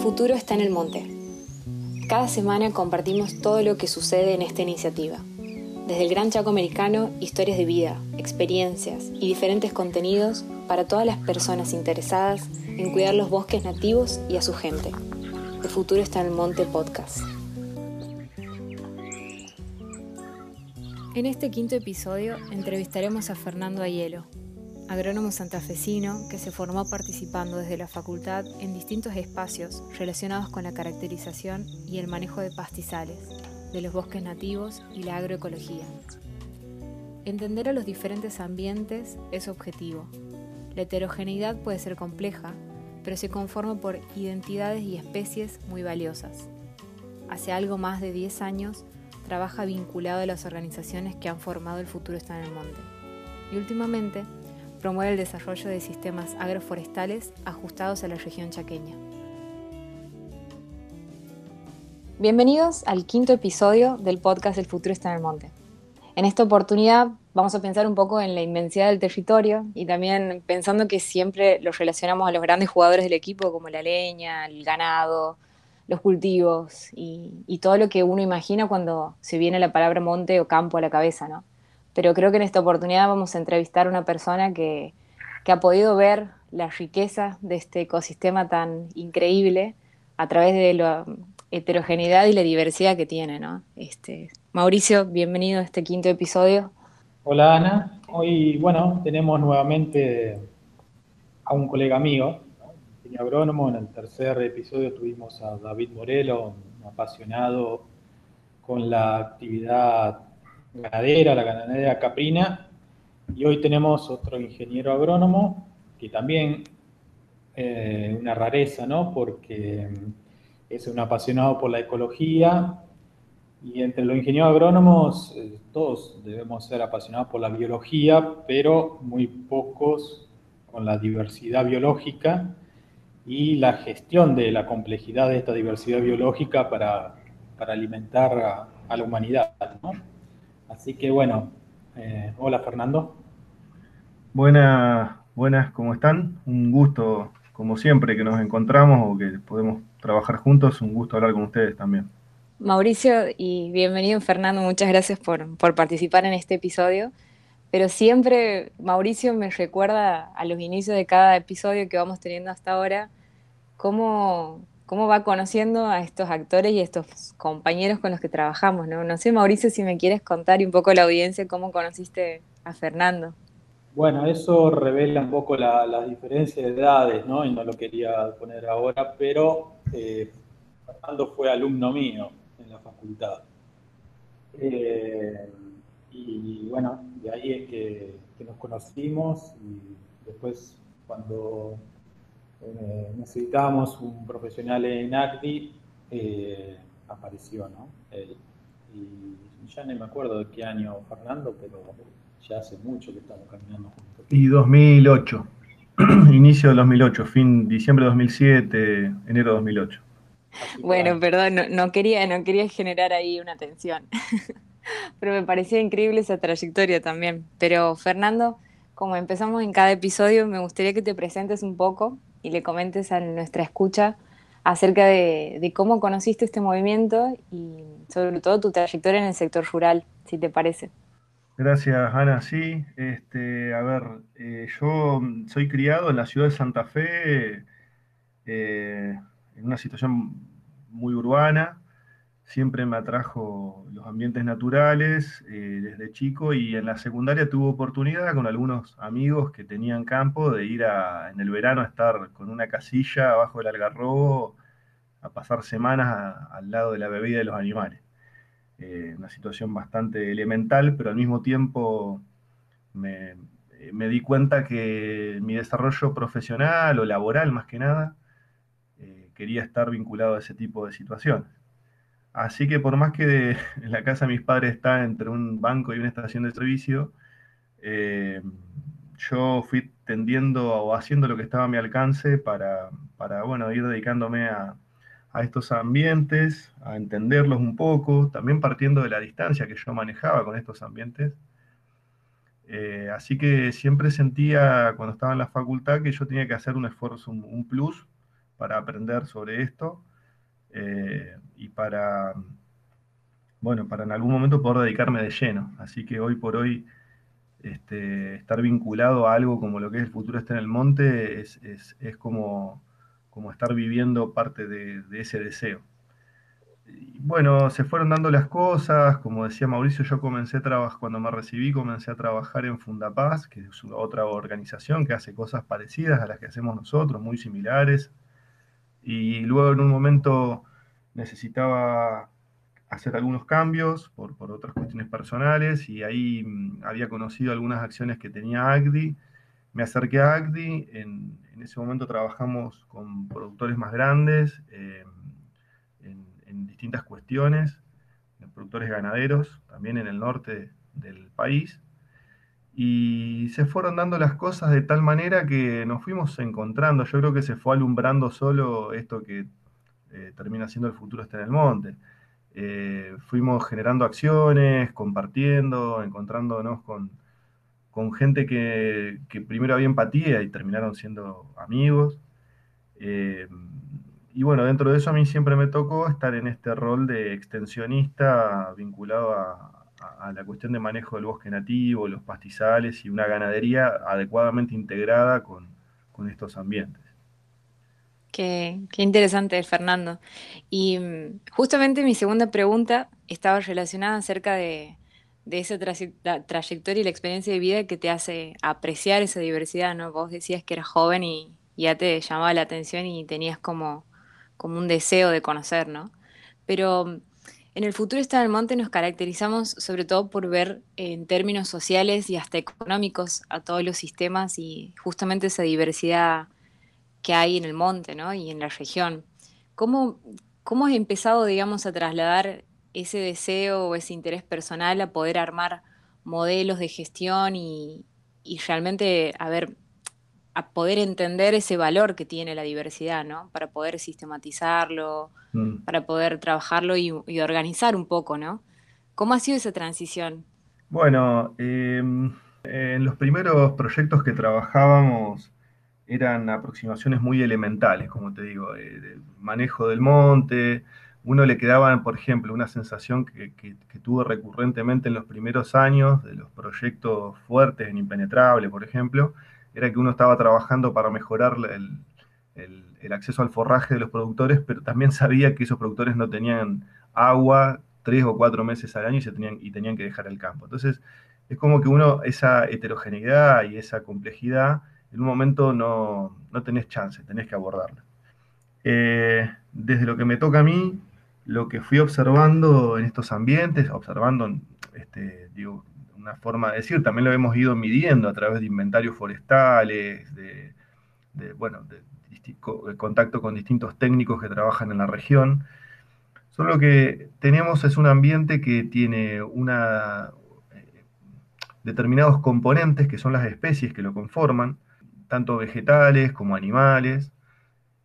futuro está en el monte. Cada semana compartimos todo lo que sucede en esta iniciativa. Desde el Gran Chaco Americano, historias de vida, experiencias y diferentes contenidos para todas las personas interesadas en cuidar los bosques nativos y a su gente. El futuro está en el monte podcast. En este quinto episodio entrevistaremos a Fernando Ayelo, agrónomo santafesino que se formó participando desde la facultad en distintos espacios relacionados con la caracterización y el manejo de pastizales, de los bosques nativos y la agroecología. Entender a los diferentes ambientes es objetivo. La heterogeneidad puede ser compleja, pero se conforma por identidades y especies muy valiosas. Hace algo más de 10 años trabaja vinculado a las organizaciones que han formado el futuro está en el monte. Y últimamente promueve el desarrollo de sistemas agroforestales ajustados a la región chaqueña. Bienvenidos al quinto episodio del podcast El futuro está en el monte. En esta oportunidad vamos a pensar un poco en la inmensidad del territorio y también pensando que siempre los relacionamos a los grandes jugadores del equipo como la leña, el ganado, los cultivos y, y todo lo que uno imagina cuando se viene la palabra monte o campo a la cabeza, ¿no? Pero creo que en esta oportunidad vamos a entrevistar a una persona que, ha podido ver la riqueza de este ecosistema tan increíble a través de la heterogeneidad y la diversidad que tiene. ¿no? Este, Mauricio, bienvenido a este quinto episodio. Hola Ana, hoy bueno, tenemos nuevamente a un colega mío, ¿no? agrónomo, en el tercer episodio tuvimos a David Morelo, un apasionado con la actividad ganadera, la ganadera caprina, y hoy tenemos otro ingeniero agrónomo que también eh, una rareza, ¿no? Porque es un apasionado por la ecología y entre los ingenieros agrónomos eh, todos debemos ser apasionados por la biología, pero muy pocos con la diversidad biológica y la gestión de la complejidad de esta diversidad biológica para, alimentar a, a la humanidad, ¿no? Así que bueno, eh, hola Fernando. Buenas, buenas, ¿cómo están? Un gusto, como siempre, que nos encontramos o que podemos trabajar juntos, un gusto hablar con ustedes también. Mauricio y bienvenido Fernando, muchas gracias por, por participar en este episodio. Pero siempre Mauricio me recuerda a los inicios de cada episodio que vamos teniendo hasta ahora, cómo, cómo va conociendo a estos actores y a estos compañeros con los que trabajamos, ¿no? Sé, Mauricio, si me quieres contar un poco la audiencia cómo conociste a Fernando. Bueno, eso revela un poco la, la diferencia de edades, ¿no? Y no lo quería poner ahora, pero eh, Fernando fue alumno mío en la facultad. Eh, y bueno, de ahí es que nos conocimos y después cuando eh, necesitábamos un profesional en ACDI, eh, apareció, ¿no? y ya no me acuerdo de qué año, Fernando, pero ya hace mucho que estamos caminando juntos. Y 2008, inicio de 2008, fin diciembre de 2007, enero de 2008. bueno, perdón, no, quería, no quería generar ahí una tensión, pero me parecía increíble esa trayectoria también. Pero Fernando, como empezamos en cada episodio, me gustaría que te presentes un poco y le comentes a nuestra escucha acerca de, cómo conociste este movimiento y sobre todo tu trayectoria en el sector rural, si te parece. Gracias, Ana. Sí, este, a ver, eh, yo soy criado en la ciudad de Santa Fe, eh, en una situación muy urbana, siempre me atrajo los ambientes naturales eh, desde chico y en la secundaria tuve oportunidad con algunos amigos que tenían campo de ir a, en el verano a estar con una casilla abajo del algarrobo a pasar semanas al lado de la bebida de los animales. Eh, una situación bastante elemental, pero al mismo tiempo me, eh, me, di cuenta que mi desarrollo profesional o laboral más que nada quería estar vinculado a ese tipo de situaciones. Así que por más que en la casa de mis padres está entre un banco y una estación de servicio, eh, yo fui tendiendo o haciendo lo que estaba a mi alcance para, bueno, ir dedicándome a, estos ambientes, a entenderlos un poco, también partiendo de la distancia que yo manejaba con estos ambientes. Eh, así que siempre sentía cuando estaba en la facultad que yo tenía que hacer un esfuerzo, un plus, para aprender sobre esto eh, y para, bueno, para en algún momento poder dedicarme de lleno. Así que hoy por hoy este, estar vinculado a algo como lo que es el futuro está en el monte es, como, como, estar viviendo parte de, ese deseo. bueno, se fueron dando las cosas, como decía Mauricio, yo comencé a trabajar, cuando me recibí, comencé a trabajar en Fundapaz, que es otra organización que hace cosas parecidas a las que hacemos nosotros, muy similares. Y luego en un momento necesitaba hacer algunos cambios por, otras cuestiones personales y ahí mm, había conocido algunas acciones que tenía ACDI. Me acerqué a ACDI, en, ese momento trabajamos con productores más grandes eh, en, distintas cuestiones, productores ganaderos, también en el norte del país. Y se fueron dando las cosas de tal manera que nos fuimos encontrando. Yo creo que se fue alumbrando solo esto que eh, termina siendo el futuro está en el monte. Eh, fuimos generando acciones, compartiendo, encontrándonos con, gente que, primero había empatía y terminaron siendo amigos. Eh, y bueno, dentro de eso a mí siempre me tocó estar en este rol de extensionista vinculado a, la cuestión de manejo del bosque nativo, los pastizales y una ganadería adecuadamente integrada con estos ambientes. Qué, interesante, Fernando. Y mm, justamente mi segunda pregunta estaba relacionada acerca de, esa trayectoria y la experiencia de vida que te hace apreciar esa diversidad, ¿no? Vos decías que eras joven y, ya te llamaba la atención y tenías como, como un deseo de conocer, ¿no? Pero mm, en el futuro está del monte nos caracterizamos sobre todo por ver en términos sociales y hasta económicos a todos los sistemas y justamente esa diversidad que hay en el monte ¿no? y en la región. ¿Cómo, ¿Cómo has empezado, digamos, a trasladar ese deseo o ese interés personal a poder armar modelos de gestión y, realmente a ver, a poder entender ese valor que tiene la diversidad, ¿no? Para poder sistematizarlo, mm. para poder trabajarlo y, organizar un poco, ¿no? ¿Cómo ha sido esa transición? Bueno, em, en los primeros proyectos que trabajábamos, eran aproximaciones muy elementales, como te digo, eh, manejo del monte. Uno le quedaba, por ejemplo, una sensación que, tuvo recurrentemente en los primeros años de los proyectos fuertes en Impenetrable, por ejemplo, era que uno estaba trabajando para mejorar el, acceso al forraje de los productores, pero también sabía que esos productores no tenían agua tres o cuatro meses al año y, se tenían, y tenían que dejar el campo. Entonces, es como que uno, esa heterogeneidad y esa complejidad, en un momento no, tenés chance, tenés que abordarla. Eh, desde lo que me toca a mí, lo que fui observando en estos ambientes, observando, este, digo, una forma de decir, también lo hemos ido midiendo a través de inventarios forestales, de, bueno, de, contacto con distintos técnicos que trabajan en la región. Solo que tenemos es un ambiente que tiene una, eh, determinados componentes que son las especies que lo conforman, tanto vegetales como animales.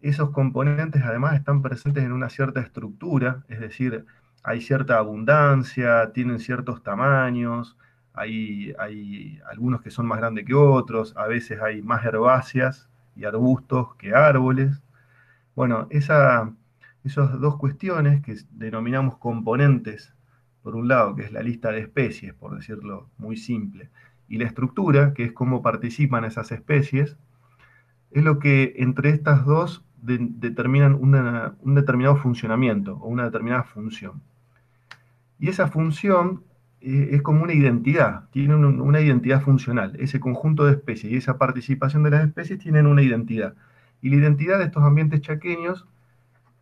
Esos componentes además están presentes en una cierta estructura, es decir, hay cierta abundancia, tienen ciertos tamaños, hay, hay algunos que son más grandes que otros, a veces hay más herbáceas y arbustos que árboles. Bueno, esa, esas dos cuestiones que denominamos componentes, por un lado, que es la lista de especies, por decirlo muy simple, y la estructura, que es cómo participan esas especies, es lo que entre estas dos determinan un determinado funcionamiento o una determinada función. Y esa función es como una identidad, tiene una identidad funcional. Ese conjunto de especies y esa participación de las especies tienen una identidad. Y la identidad de estos ambientes chaqueños,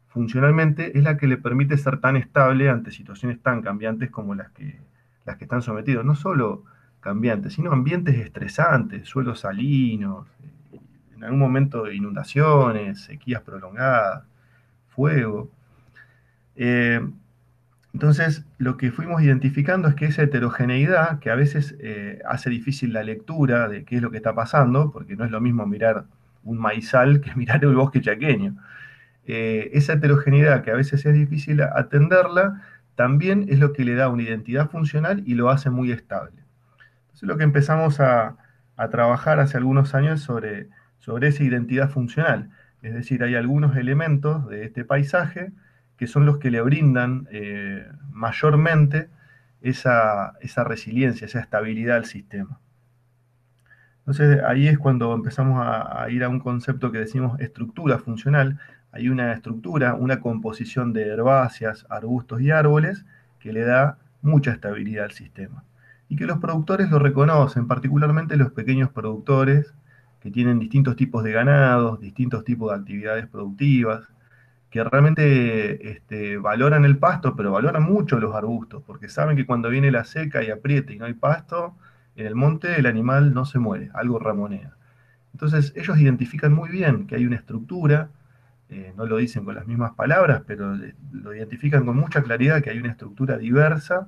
funcionalmente, es la que le permite ser tan estable ante situaciones tan cambiantes como las que, las que están sometidos. No solo cambiantes, sino ambientes estresantes, suelos salinos, en algún momento inundaciones, sequías prolongadas, fuego. Eh, entonces, lo que fuimos identificando es que esa heterogeneidad, que a veces eh, hace difícil la lectura de qué es lo que está pasando, porque no es lo mismo mirar un maizal que mirar el bosque chaqueño. Eh, esa heterogeneidad que a veces es difícil atenderla, también es lo que le da una identidad funcional y lo hace muy estable. Eso es lo que empezamos a, trabajar hace algunos años sobre, sobre esa identidad funcional. Es decir, hay algunos elementos de este paisaje que son los que le brindan eh, mayormente esa, resiliencia, esa estabilidad al sistema. Entonces ahí es cuando empezamos a, ir a un concepto que decimos estructura funcional. Hay una estructura, una composición de herbáceas, arbustos y árboles que le da mucha estabilidad al sistema. Y que los productores lo reconocen, particularmente los pequeños productores que tienen distintos tipos de ganados, distintos tipos de actividades productivas, que realmente este, valoran el pasto, pero valoran mucho los arbustos, porque saben que cuando viene la seca y aprieta y no hay pasto, en el monte el animal no se muere, algo ramonea. Entonces ellos identifican muy bien que hay una estructura, eh, no lo dicen con las mismas palabras, pero lo identifican con mucha claridad que hay una estructura diversa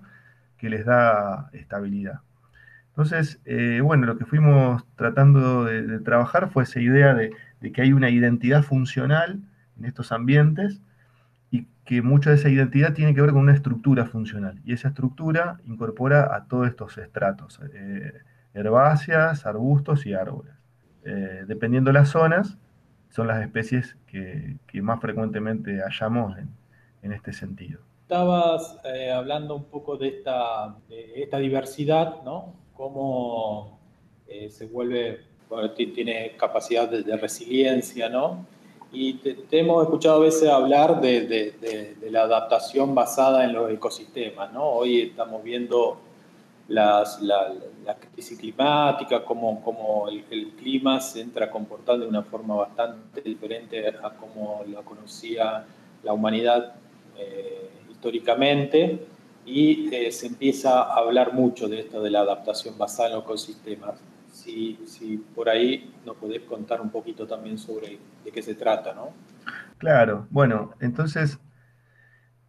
que les da estabilidad. Entonces, eh, bueno, lo que fuimos tratando de, trabajar fue esa idea de que hay una identidad funcional en estos ambientes y que mucha de esa identidad tiene que ver con una estructura funcional. Y esa estructura incorpora a todos estos estratos, eh, herbáceas, arbustos y árboles. Eh, dependiendo de las zonas, son las especies que, más frecuentemente hallamos en, este sentido. Estabas eh, hablando un poco de esta, diversidad, ¿no? Cómo se vuelve, tiene capacidad de resiliencia, ¿no? Y te, hemos escuchado a veces hablar de, la adaptación basada en los ecosistemas. ¿no? Hoy estamos viendo las, la, crisis climática, cómo, el, clima se entra a comportar de una forma bastante diferente a como la conocía la humanidad eh, históricamente. Y eh, se empieza a hablar mucho de esto de la adaptación basada en los ecosistemas si, por ahí nos podés contar un poquito también sobre de qué se trata, ¿no? Claro, bueno, entonces,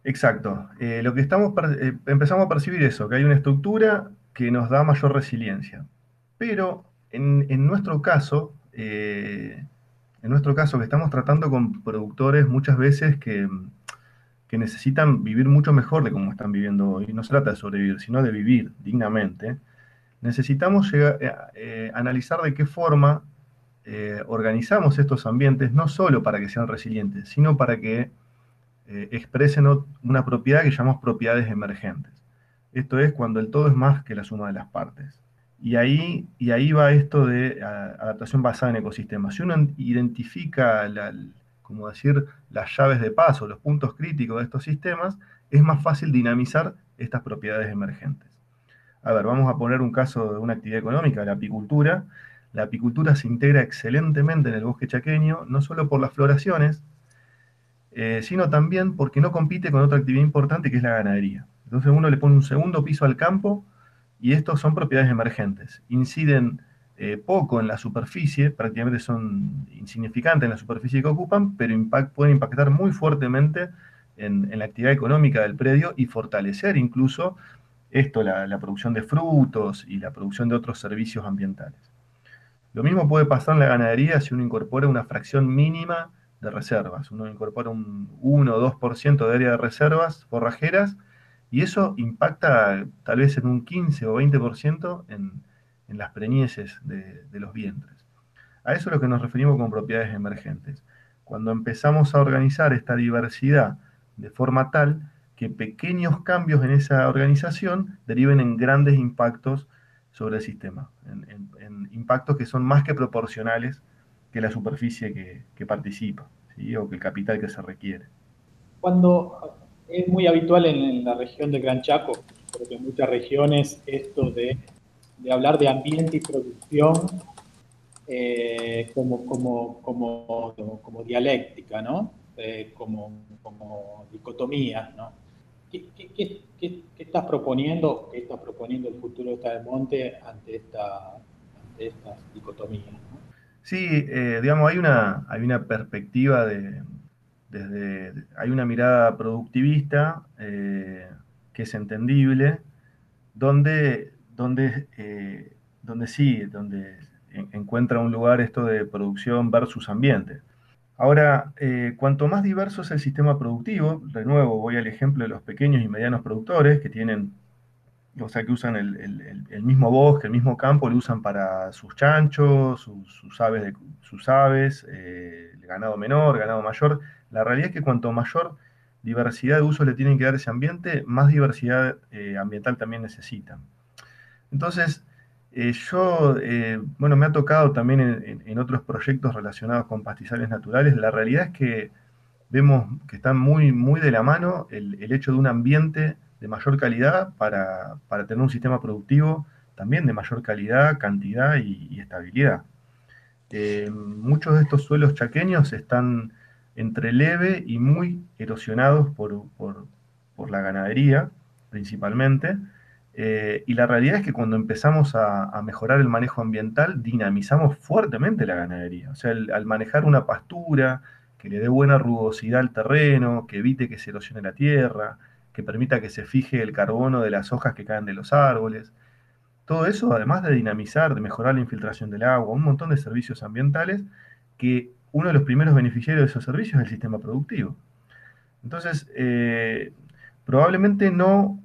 exacto. Eh, lo que estamos, eh, empezamos a percibir eso, que hay una estructura que nos da mayor resiliencia. Pero en, nuestro caso, eh, en nuestro caso que estamos tratando con productores muchas veces que, que necesitan vivir mucho mejor de cómo están viviendo hoy. No se trata de sobrevivir, sino de vivir dignamente necesitamos eh, eh, analizar de qué forma eh, organizamos estos ambientes, no solo para que sean resilientes, sino para que expresen una propiedad que llamamos propiedades emergentes. Esto es cuando el todo es más que la suma de las partes. Y ahí, y ahí va esto de adaptación basada en ecosistemas. Si uno identifica, como decir, las llaves de paso, los puntos críticos de estos sistemas, es más fácil dinamizar estas propiedades emergentes. A ver, vamos a poner un caso de una actividad económica, la apicultura. La apicultura se integra excelentemente en el bosque chaqueño, no solo por las floraciones, eh, sino también porque no compite con otra actividad importante que es la ganadería. Entonces uno le pone un segundo piso al campo y estos son propiedades emergentes. Inciden eh, poco en la superficie, prácticamente son insignificantes en la superficie que ocupan, pero pueden impactar muy fuertemente en, la actividad económica del predio y fortalecer incluso esto, la, producción de frutos y la producción de otros servicios ambientales. Lo mismo puede pasar en la ganadería si uno incorpora una fracción mínima de reservas. Uno incorpora un 1 o 2% de área de reservas forrajeras y eso impacta tal vez en un 15 o 20% en, en las preñeces de, los vientres. A eso es lo que nos referimos con propiedades emergentes. Cuando empezamos a organizar esta diversidad de forma tal que pequeños cambios en esa organización deriven en grandes impactos sobre el sistema, en, impactos que son más que proporcionales que la superficie que, participa, o que el capital que se requiere. Cuando es muy habitual en, la región de Gran Chaco, porque en muchas regiones esto de, hablar de ambiente y producción eh, como, como, como, como, dialéctica, ¿no? Eh, como, como dicotomía, ¿no? ¿Qué, estás proponiendo, qué estás proponiendo el futuro de Monte ante, esta, ante estas dicotomías? Sí, eh, digamos, hay una, hay una perspectiva de, desde, hay una mirada productivista eh, que es entendible, donde, donde, eh, donde sí, donde encuentra un lugar esto de producción versus ambiente. Ahora, eh, cuanto más diverso es el sistema productivo, de nuevo voy al ejemplo de los pequeños y medianos productores que tienen, o sea, que usan el, mismo bosque, el mismo campo, lo usan para sus chanchos, sus, aves, sus aves eh, ganado menor, ganado mayor. La realidad es que cuanto mayor diversidad de usos le tienen que dar ese ambiente, más diversidad eh, ambiental también necesitan. Entonces, eh, yo, eh, bueno, me ha tocado también en, otros proyectos relacionados con pastizales naturales, la realidad es que vemos que están muy, muy de la mano el, hecho de un ambiente de mayor calidad para, tener un sistema productivo también de mayor calidad, cantidad y, estabilidad. Eh, muchos de estos suelos chaqueños están entre leve y muy erosionados por, por la ganadería, principalmente, eh, y la realidad es que cuando empezamos a, mejorar el manejo ambiental, dinamizamos fuertemente la ganadería. O sea, al manejar una pastura que le dé buena rugosidad al terreno, que evite que se erosione la tierra, que permita que se fije el carbono de las hojas que caen de los árboles. Todo eso, además de dinamizar, de mejorar la infiltración del agua, un montón de servicios ambientales, que uno de los primeros beneficiarios de esos servicios es el sistema productivo. Entonces, eh, probablemente no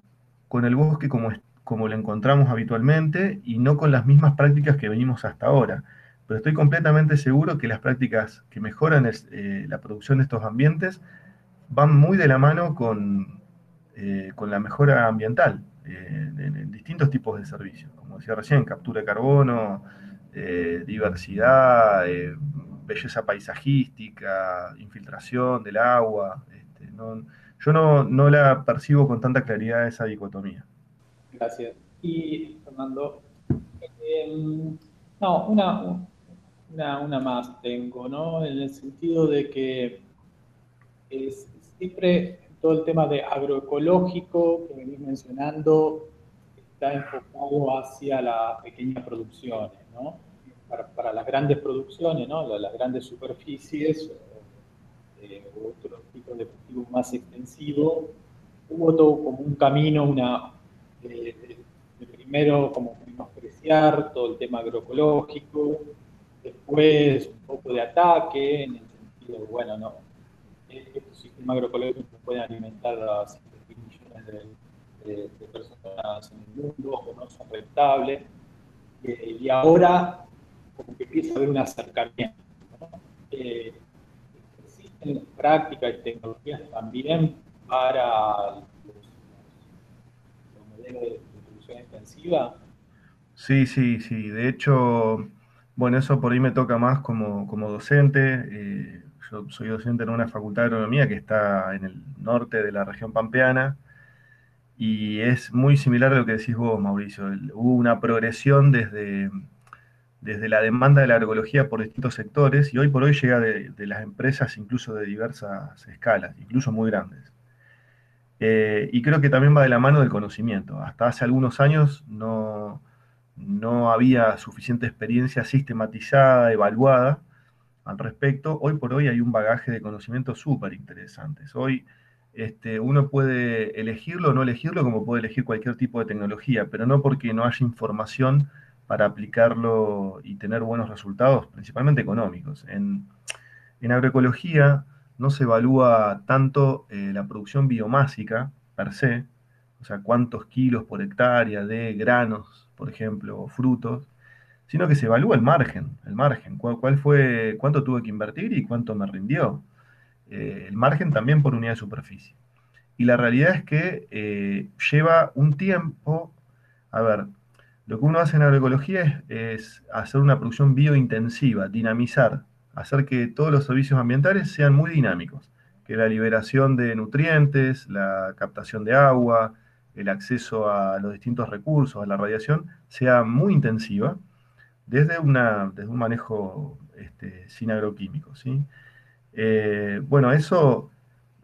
con el bosque como, como lo encontramos habitualmente y no con las mismas prácticas que venimos hasta ahora. Pero estoy completamente seguro que las prácticas que mejoran eh, la producción de estos ambientes van muy de la mano con, eh, con la mejora ambiental eh, en, distintos tipos de servicios. Como decía recién, captura de carbono, diversidad, belleza paisajística, infiltración del agua. Este, yo no, no la percibo con tanta claridad esa dicotomía. Gracias. Y Fernando, em, no, una, una, más tengo, ¿no? En el sentido de que es, siempre todo el tema de agroecológico que venís mencionando está enfocado hacia las pequeñas producciones, ¿no? Para, las grandes producciones, ¿no? Las, grandes superficies eh, otros tipos de cultivos más extensivos, hubo todo como un camino, una, primero como menospreciar todo el tema agroecológico, después un poco de ataque, en el sentido de, bueno, no, estos sistemas agroecológicos pueden alimentar a 100 millones de, personas en el mundo, o no son rentables, eh, y ahora como que empieza a haber un acercamiento. Eh, existen prácticas y tecnologías también para extensiva? Sí, sí, sí. De hecho, bueno, eso por ahí me toca más como, docente. Eh, yo soy docente en una facultad de agronomía que está en el norte de la región pampeana y es muy similar a lo que decís vos, Mauricio. hubo una progresión desde, desde la demanda de la agroecología por distintos sectores y hoy por hoy llega de las empresas incluso de diversas escalas, incluso muy grandes. Eh, y creo que también va de la mano del conocimiento. Hasta hace algunos años no, no había suficiente experiencia sistematizada, evaluada al respecto. Hoy por hoy hay un bagaje de conocimientos súper interesantes. Hoy este, uno puede elegirlo o no elegirlo como puede elegir cualquier tipo de tecnología, pero no porque no haya información para aplicarlo y tener buenos resultados, principalmente económicos. En, en agroecología no se evalúa tanto eh, la producción biomásica per se, o sea, cuántos kilos por hectárea de granos, por ejemplo, o frutos, sino que se evalúa el margen, el margen, cuál, fue, cuánto tuve que invertir y cuánto me rindió. Eh, el margen también por unidad de superficie. Y la realidad es que eh, lleva un tiempo, a ver, lo que uno hace en agroecología es hacer una producción biointensiva, dinamizar hacer que todos los servicios ambientales sean muy dinámicos, que la liberación de nutrientes, la captación de agua, el acceso a los distintos recursos, a la radiación, sea muy intensiva desde, una, desde un manejo este, sin agroquímicos. ¿sí? Eh, bueno, eso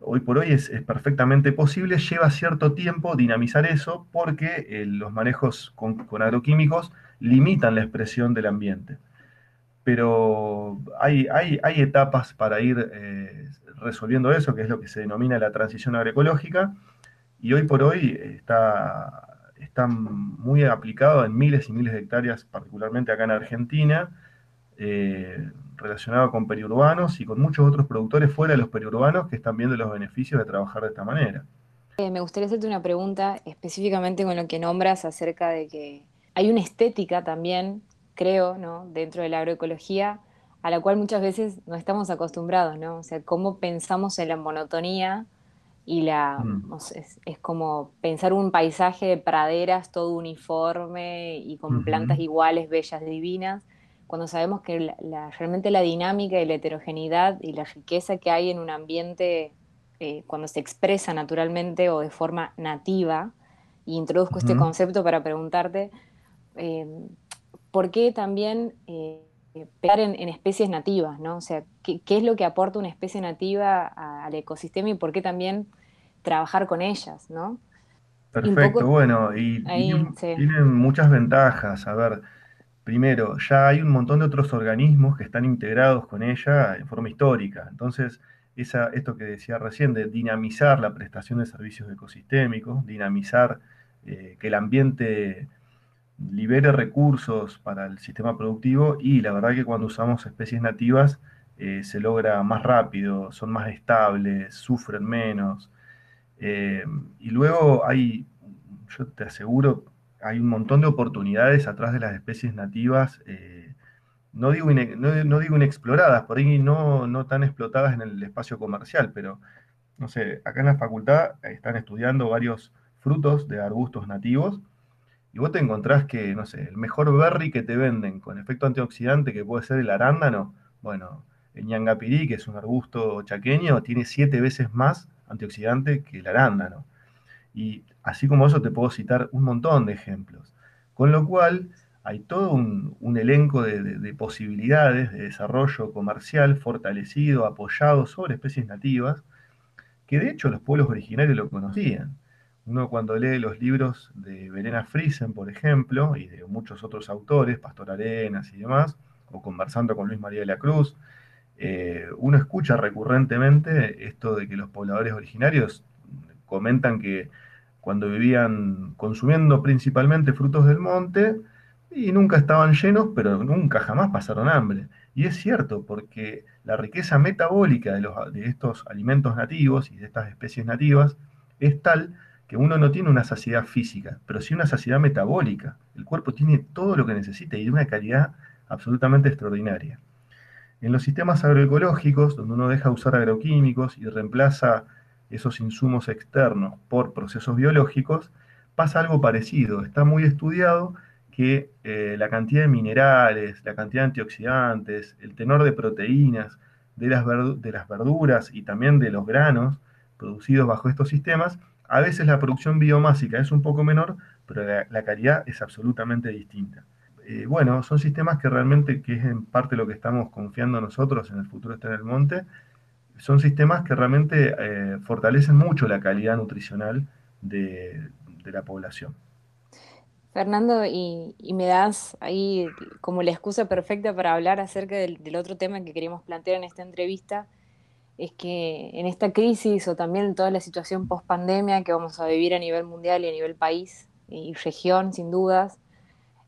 hoy por hoy es, perfectamente posible, lleva cierto tiempo dinamizar eso porque eh, los manejos con agroquímicos limitan la expresión del ambiente pero hay, hay, etapas para ir eh, resolviendo eso, que es lo que se denomina la transición agroecológica, y hoy por hoy está, está muy aplicado en miles y miles de hectáreas, particularmente acá en Argentina, eh, relacionado con periurbanos y con muchos otros productores fuera de los periurbanos que están viendo los beneficios de trabajar de esta manera. Eh, me gustaría hacerte una pregunta específicamente con lo que nombras acerca de que hay una estética también creo, ¿no? dentro de la agroecología, a la cual muchas veces no estamos acostumbrados, ¿no? O sea, cómo pensamos en la monotonía y la, mm. es, como pensar un paisaje de praderas todo uniforme y con plantas iguales, bellas, divinas, cuando sabemos que realmente la dinámica y la heterogeneidad y la riqueza que hay en un ambiente eh, cuando se expresa naturalmente o de forma nativa, y introduzco este concepto para preguntarte, eh, ¿por qué también eh, pegar en, especies nativas? ¿no? O sea, ¿qué, es lo que aporta una especie nativa al ecosistema y por qué también trabajar con ellas? ¿no? Perfecto, bueno, y, tienen muchas ventajas. A ver, primero, ya hay un montón de otros organismos que están integrados con ella en forma histórica. Entonces, esa, esto que decía recién, de dinamizar la prestación de servicios ecosistémicos, dinamizar eh, que el ambiente libere recursos para el sistema productivo y la verdad que cuando usamos especies nativas eh, se logra más rápido, son más estables, sufren menos. Eh, y luego hay, yo te aseguro, hay un montón de oportunidades atrás de las especies nativas, eh, no, digo no, digo inexploradas, por ahí no, no tan explotadas en el espacio comercial, pero no sé, acá en la facultad están estudiando varios frutos de arbustos nativos y vos te encontrás que, no sé, el mejor berry que te venden con efecto antioxidante, que puede ser el arándano, bueno, el ñangapirí, que es un arbusto chaqueño, tiene siete veces más antioxidante que el arándano. Y así como eso te puedo citar un montón de ejemplos. Con lo cual, hay todo un, elenco de, de, posibilidades de desarrollo comercial fortalecido, apoyado sobre especies nativas, que de hecho los pueblos originarios lo conocían. Uno cuando lee los libros de Verena Friesen, por ejemplo, y de muchos otros autores, Pastor Arenas y demás, o conversando con Luis María de la Cruz, eh, uno escucha recurrentemente esto de que los pobladores originarios comentan que cuando vivían consumiendo principalmente frutos del monte, y nunca estaban llenos, pero nunca jamás pasaron hambre. Y es cierto, porque la riqueza metabólica de, estos alimentos nativos y de estas especies nativas es tal que uno no tiene una saciedad física, pero sí una saciedad metabólica. El cuerpo tiene todo lo que necesita y de una calidad absolutamente extraordinaria. En los sistemas agroecológicos, donde uno deja usar agroquímicos y reemplaza esos insumos externos por procesos biológicos, pasa algo parecido. Está muy estudiado que eh, la cantidad de minerales, la cantidad de antioxidantes, el tenor de proteínas de de las verduras y también de los granos producidos bajo estos sistemas a veces la producción biomásica es un poco menor, pero la, calidad es absolutamente distinta. Eh, bueno, son sistemas que realmente, que es en parte lo que estamos confiando nosotros en el futuro está en el monte, son sistemas que realmente eh, fortalecen mucho la calidad nutricional de, la población. Fernando, y, me das ahí como la excusa perfecta para hablar acerca del, del otro tema que queríamos plantear en esta entrevista, es que en esta crisis o también en toda la situación post pandemia que vamos a vivir a nivel mundial y a nivel país y región, sin dudas,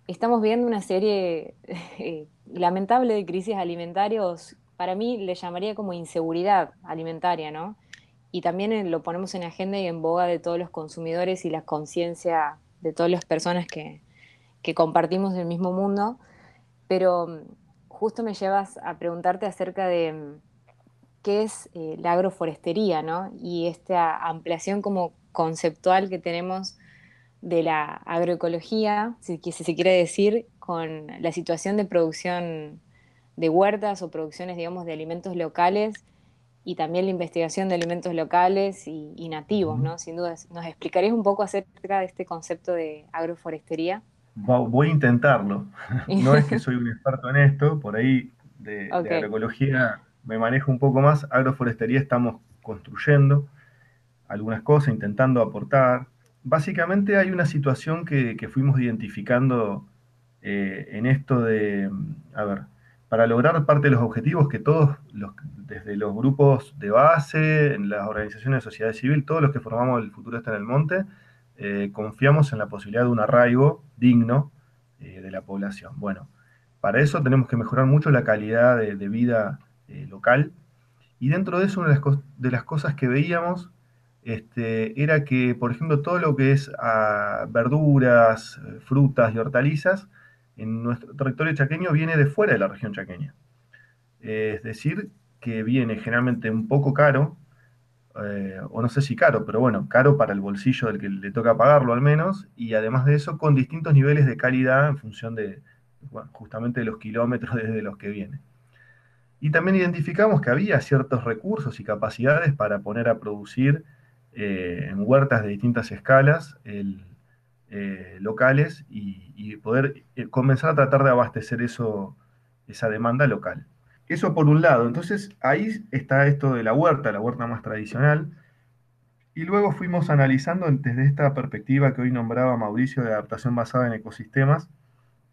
estamos viendo una serie eh, lamentable de crisis alimentarios. Para mí le llamaría como inseguridad alimentaria, ¿no? Y también lo ponemos en agenda y en boga de todos los consumidores y la conciencia de todas las personas que, que compartimos el mismo mundo. Pero mm, justo me llevas a preguntarte acerca de mm, qué es eh, la agroforestería, ¿no? Y esta ampliación como conceptual que tenemos de la agroecología, si, se quiere decir, con la situación de producción de huertas o producciones, digamos, de alimentos locales y también la investigación de alimentos locales y, nativos, ¿no? Sin duda, ¿nos explicarías un poco acerca de este concepto de agroforestería? Voy a intentarlo. No es que soy un experto en esto, por ahí de, de agroecología me manejo un poco más. Agroforestería estamos construyendo algunas cosas, intentando aportar. Básicamente hay una situación que, fuimos identificando eh, en esto de, a ver, para lograr parte de los objetivos que todos, los, desde los grupos de base, en las organizaciones de sociedad civil, todos los que formamos el futuro está en el monte, eh, confiamos en la posibilidad de un arraigo digno eh, de la población. Bueno, para eso tenemos que mejorar mucho la calidad de vida eh, local. Y dentro de eso, una de las, cosas que veíamos este, era que, por ejemplo, todo lo que es ah, verduras, eh, frutas y hortalizas en nuestro territorio chaqueño viene de fuera de la región chaqueña. es decir, que viene generalmente un poco caro, eh, o no sé si caro, pero bueno, caro para el bolsillo del que le toca pagarlo al menos, y además de eso con distintos niveles de calidad en función de, justamente de los kilómetros desde los que viene. Y también identificamos que había ciertos recursos y capacidades para poner a producir eh, en huertas de distintas escalas eh, locales y, poder comenzar a tratar de abastecer eso, esa demanda local. Eso por un lado. Entonces ahí está esto de la huerta, la huerta más tradicional. Y luego fuimos analizando desde esta perspectiva que hoy nombraba Mauricio de adaptación basada en ecosistemas,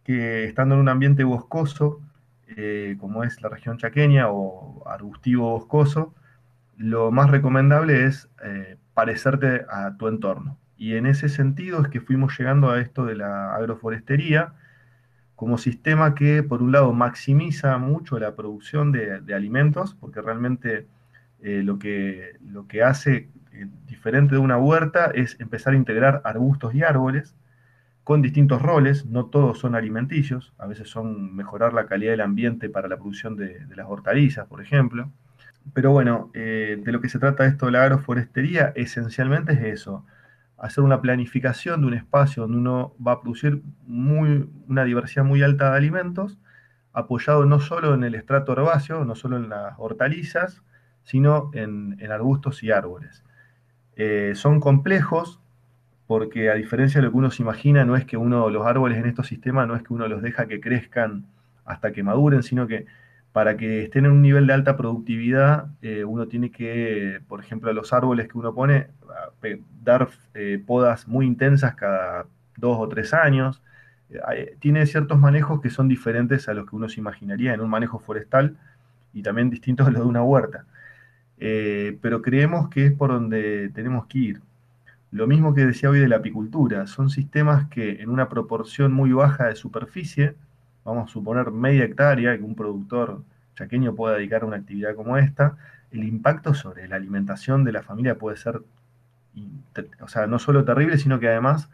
que estando en un ambiente boscoso, eh, como es la región chaqueña o arbustivo boscoso, lo más recomendable es eh, parecerte a tu entorno. Y en ese sentido es que fuimos llegando a esto de la agroforestería, como sistema que, por un lado, maximiza mucho la producción de, alimentos, porque realmente eh, lo, que, lo que hace diferente de una huerta es empezar a integrar arbustos y árboles con distintos roles, no todos son alimenticios, a veces son mejorar la calidad del ambiente para la producción de, las hortalizas, por ejemplo. Pero bueno, eh, de lo que se trata esto de la agroforestería esencialmente es eso, hacer una planificación de un espacio donde uno va a producir muy, una diversidad muy alta de alimentos, apoyado no solo en el estrato herbáceo, no solo en las hortalizas, sino en, arbustos y árboles. Eh, son complejos porque a diferencia de lo que uno se imagina, no es que uno, los árboles en estos sistemas, no es que uno los deja que crezcan hasta que maduren, sino que para que estén en un nivel de alta productividad, eh, uno tiene que, por ejemplo, a los árboles que uno pone, dar eh, podas muy intensas cada dos o tres años. Eh, tiene ciertos manejos que son diferentes a los que uno se imaginaría en un manejo forestal y también distintos a los de una huerta. pero creemos que es por donde tenemos que ir. Lo mismo que decía hoy de la apicultura, son sistemas que en una proporción muy baja de superficie, vamos a suponer media hectárea que un productor chaqueño pueda dedicar a una actividad como esta, el impacto sobre la alimentación de la familia puede ser, o sea, no solo terrible, sino que además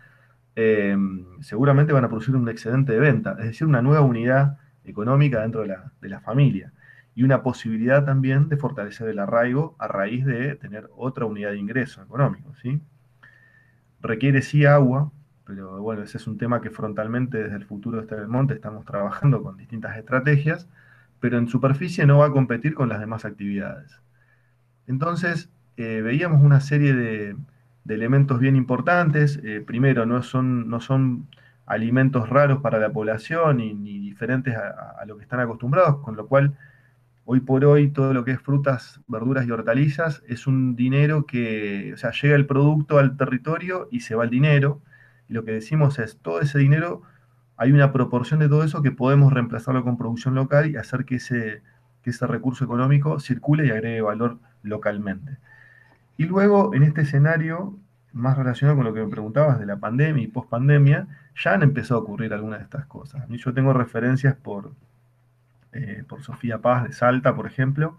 eh, seguramente van a producir un excedente de venta, es decir, una nueva unidad económica dentro de la, de la familia y una posibilidad también de fortalecer el arraigo a raíz de tener otra unidad de ingreso económico, ¿sí? Requiere sí agua, pero bueno, ese es un tema que frontalmente desde el futuro de este monte estamos trabajando con distintas estrategias, pero en superficie no va a competir con las demás actividades. Entonces, eh, veíamos una serie de, elementos bien importantes. Eh, primero, no son, no son alimentos raros para la población ni, diferentes a, lo que están acostumbrados, con lo cual hoy por hoy todo lo que es frutas, verduras y hortalizas es un dinero que, o sea, llega el producto al territorio y se va el dinero y lo que decimos es, todo ese dinero, hay una proporción de todo eso que podemos reemplazarlo con producción local y hacer que ese, ese recurso económico circule y agregue valor localmente. Y luego, en este escenario, más relacionado con lo que me preguntabas de la pandemia y post-pandemia, ya han empezado a ocurrir algunas de estas cosas. Yo tengo referencias por, eh, por Sofía Paz de Salta, por ejemplo,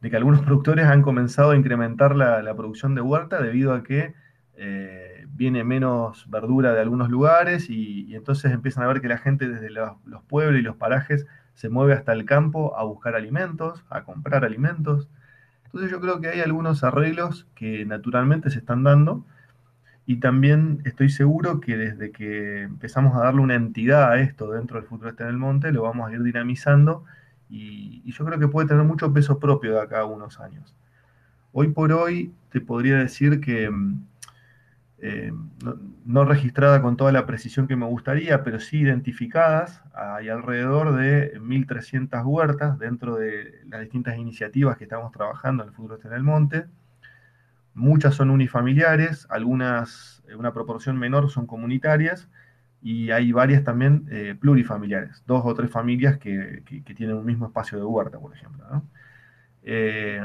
de que algunos productores han comenzado a incrementar la, producción de huerta debido a que eh, viene menos verdura de algunos lugares y, entonces empiezan a ver que la gente desde los, pueblos y los parajes se mueve hasta el campo a buscar alimentos, a comprar alimentos. Entonces yo creo que hay algunos arreglos que naturalmente se están dando y también estoy seguro que desde que empezamos a darle una entidad a esto dentro del futuro este en el monte, lo vamos a ir dinamizando y, yo creo que puede tener mucho peso propio de acá a unos años. Hoy por hoy te podría decir que mm, eh, no, registrada con toda la precisión que me gustaría, pero sí identificadas. Hay alrededor de 1.300 huertas dentro de las distintas iniciativas que estamos trabajando en el futuro en el monte. Muchas son unifamiliares, algunas, en una proporción menor, son comunitarias y hay varias también eh, plurifamiliares, dos o tres familias que, tienen un mismo espacio de huerta, por ejemplo. Eh,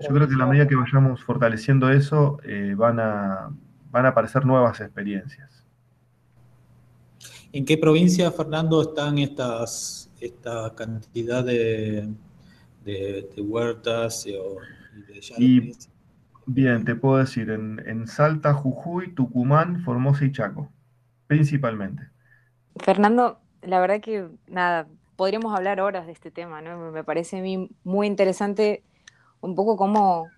yo creo que a la medida que vayamos fortaleciendo eso, van a, van a aparecer nuevas experiencias. ¿En qué provincia, Fernando, están estas, esta cantidad de, huertas y de Bien, te puedo decir, en, en Salta, Jujuy, Tucumán, Formosa y Chaco, principalmente. Fernando, la verdad que nada, podríamos hablar horas de este tema, ¿no? Me parece a mí muy interesante un poco cómo,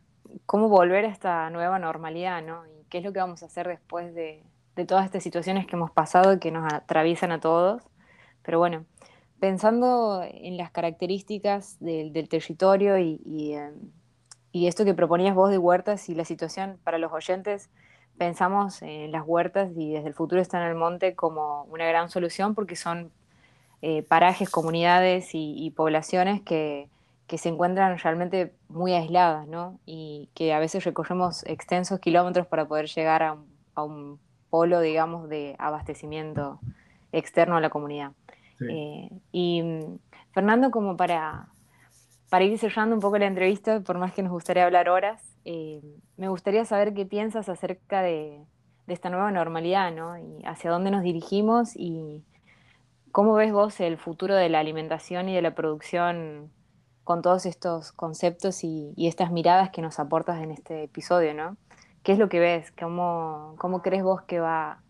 cómo volver a esta nueva normalidad, ¿no? Y qué es lo que vamos a hacer después de, de todas estas situaciones que hemos pasado y que nos atraviesan a todos. Pero bueno, pensando en las características del, territorio y, em, y, esto que proponías vos de huertas y la situación para los oyentes, pensamos en las huertas y desde el futuro está en el monte como una gran solución porque son eh, parajes, comunidades y, poblaciones que, que, se encuentran realmente muy aisladas, ¿no? Y que a veces recorremos extensos kilómetros para poder llegar a un, a un polo, digamos, de abastecimiento externo a la comunidad. Eh, y mm, Fernando, como para, para ir cerrando un poco la entrevista, por más que nos gustaría hablar horas, eh, me gustaría saber qué piensas acerca de, esta nueva normalidad, ¿no? Y hacia dónde nos dirigimos y cómo ves vos el futuro de la alimentación y de la producción con todos estos conceptos y, y estas miradas que nos aportas en este episodio, ¿no? ¿Qué es lo que ves? ¿Cómo, crees vos que va,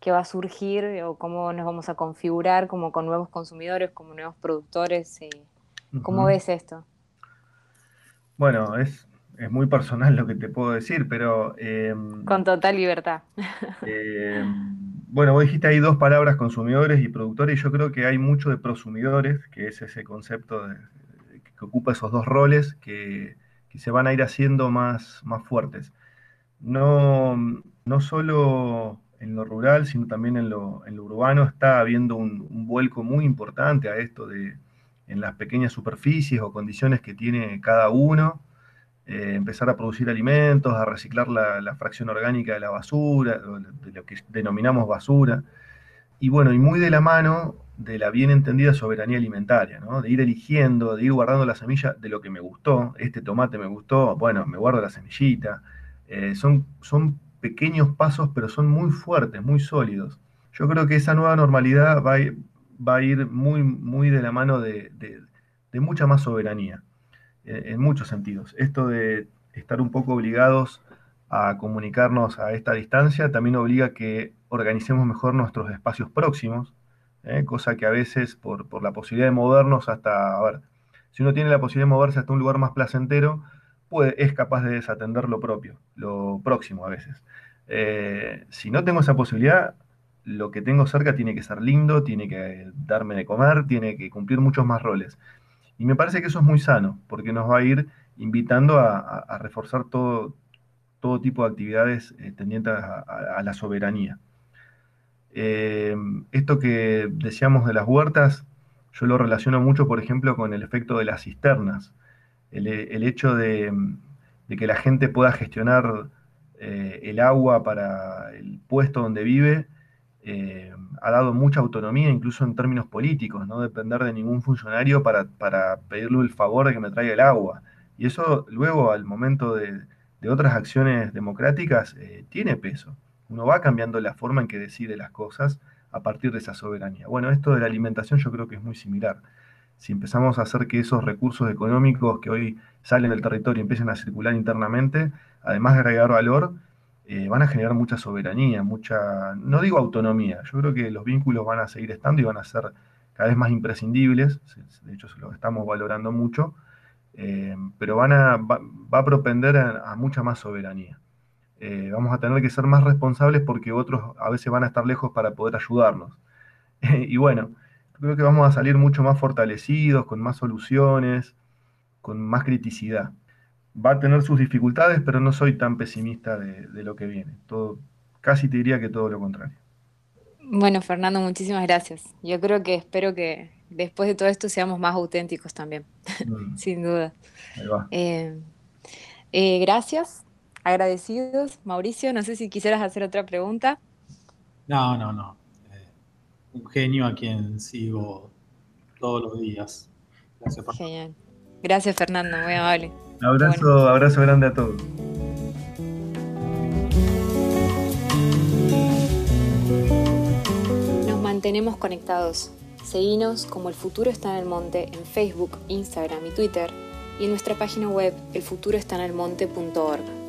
que va a surgir o cómo nos vamos a configurar como con nuevos consumidores, como nuevos productores. Eh, ¿Cómo ves esto? Bueno, es, es, muy personal lo que te puedo decir, pero... Em, con total libertad. Em, bueno, vos dijiste ahí dos palabras, consumidores y productores, y yo creo que hay mucho de prosumidores, que es ese concepto que ocupa esos dos roles que, que, se van a ir haciendo más, más fuertes. No, no solo en lo rural, sino también en lo, urbano, está habiendo un, vuelco muy importante a esto de en las pequeñas superficies o condiciones que tiene cada uno, eh, empezar a producir alimentos, a reciclar la, fracción orgánica de la basura, de lo que denominamos basura, y bueno, y muy de la mano de la bien entendida soberanía alimentaria, de ir eligiendo, de ir guardando la semilla de lo que me gustó, este tomate me gustó, bueno, me guardo la semillita, eh, son, son pequeños pasos, pero son muy fuertes, muy sólidos. Yo creo que esa nueva normalidad va va a ir muy, muy de la mano de, mucha más soberanía, eh, en muchos sentidos. Esto de estar un poco obligados a comunicarnos a esta distancia también obliga a que organicemos mejor nuestros espacios próximos, ¿eh? cosa que a veces por, por, la posibilidad de movernos hasta, a ver, si uno tiene la posibilidad de moverse hasta un lugar más placentero, es capaz de desatender lo propio, lo próximo a veces. Eh, si no tengo esa posibilidad, lo que tengo cerca tiene que ser lindo, tiene que darme de comer, tiene que cumplir muchos más roles. Y me parece que eso es muy sano, porque nos va a ir invitando a, reforzar todo, todo tipo de actividades eh, tendientes a, la soberanía. Eh, esto que decíamos de las huertas, yo lo relaciono mucho, por ejemplo, con el efecto de las cisternas el, hecho de, que la gente pueda gestionar eh, el agua para el puesto donde vive, eh, ha dado mucha autonomía, incluso en términos políticos, no depender de ningún funcionario para, pedirle el favor de que me traiga el agua. Y eso luego, al momento de, otras acciones democráticas, eh, tiene peso. Uno va cambiando la forma en que decide las cosas a partir de esa soberanía. Bueno, esto de la alimentación yo creo que es muy similar si empezamos a hacer que esos recursos económicos que hoy salen del territorio empiecen a circular internamente, además de agregar valor, eh, van a generar mucha soberanía, mucha, no digo autonomía, yo creo que los vínculos van a seguir estando y van a ser cada vez más imprescindibles, de hecho se lo estamos valorando mucho, eh, pero van a, va, a propender a, mucha más soberanía. Eh, vamos a tener que ser más responsables porque otros a veces van a estar lejos para poder ayudarnos. y bueno, creo que vamos a salir mucho más fortalecidos, con más soluciones, con más criticidad. Va a tener sus dificultades, pero no soy tan pesimista de, lo que viene. Todo, casi te diría que todo lo contrario. Bueno, Fernando, muchísimas gracias. Yo creo que espero que después de todo esto seamos más auténticos también, mm. sin duda. Ahí va. Eh, eh, gracias, agradecidos. Mauricio, no sé si quisieras hacer otra pregunta. No, no, no un genio a quien sigo todos los días. Gracias, Genial. Gracias, Fernando, muy amable. Abrazo, abrazo grande a todos. Nos mantenemos conectados. Seguinos como El Futuro está en el Monte en Facebook, Instagram y Twitter y en nuestra página web elfuturoestanelmonte.org.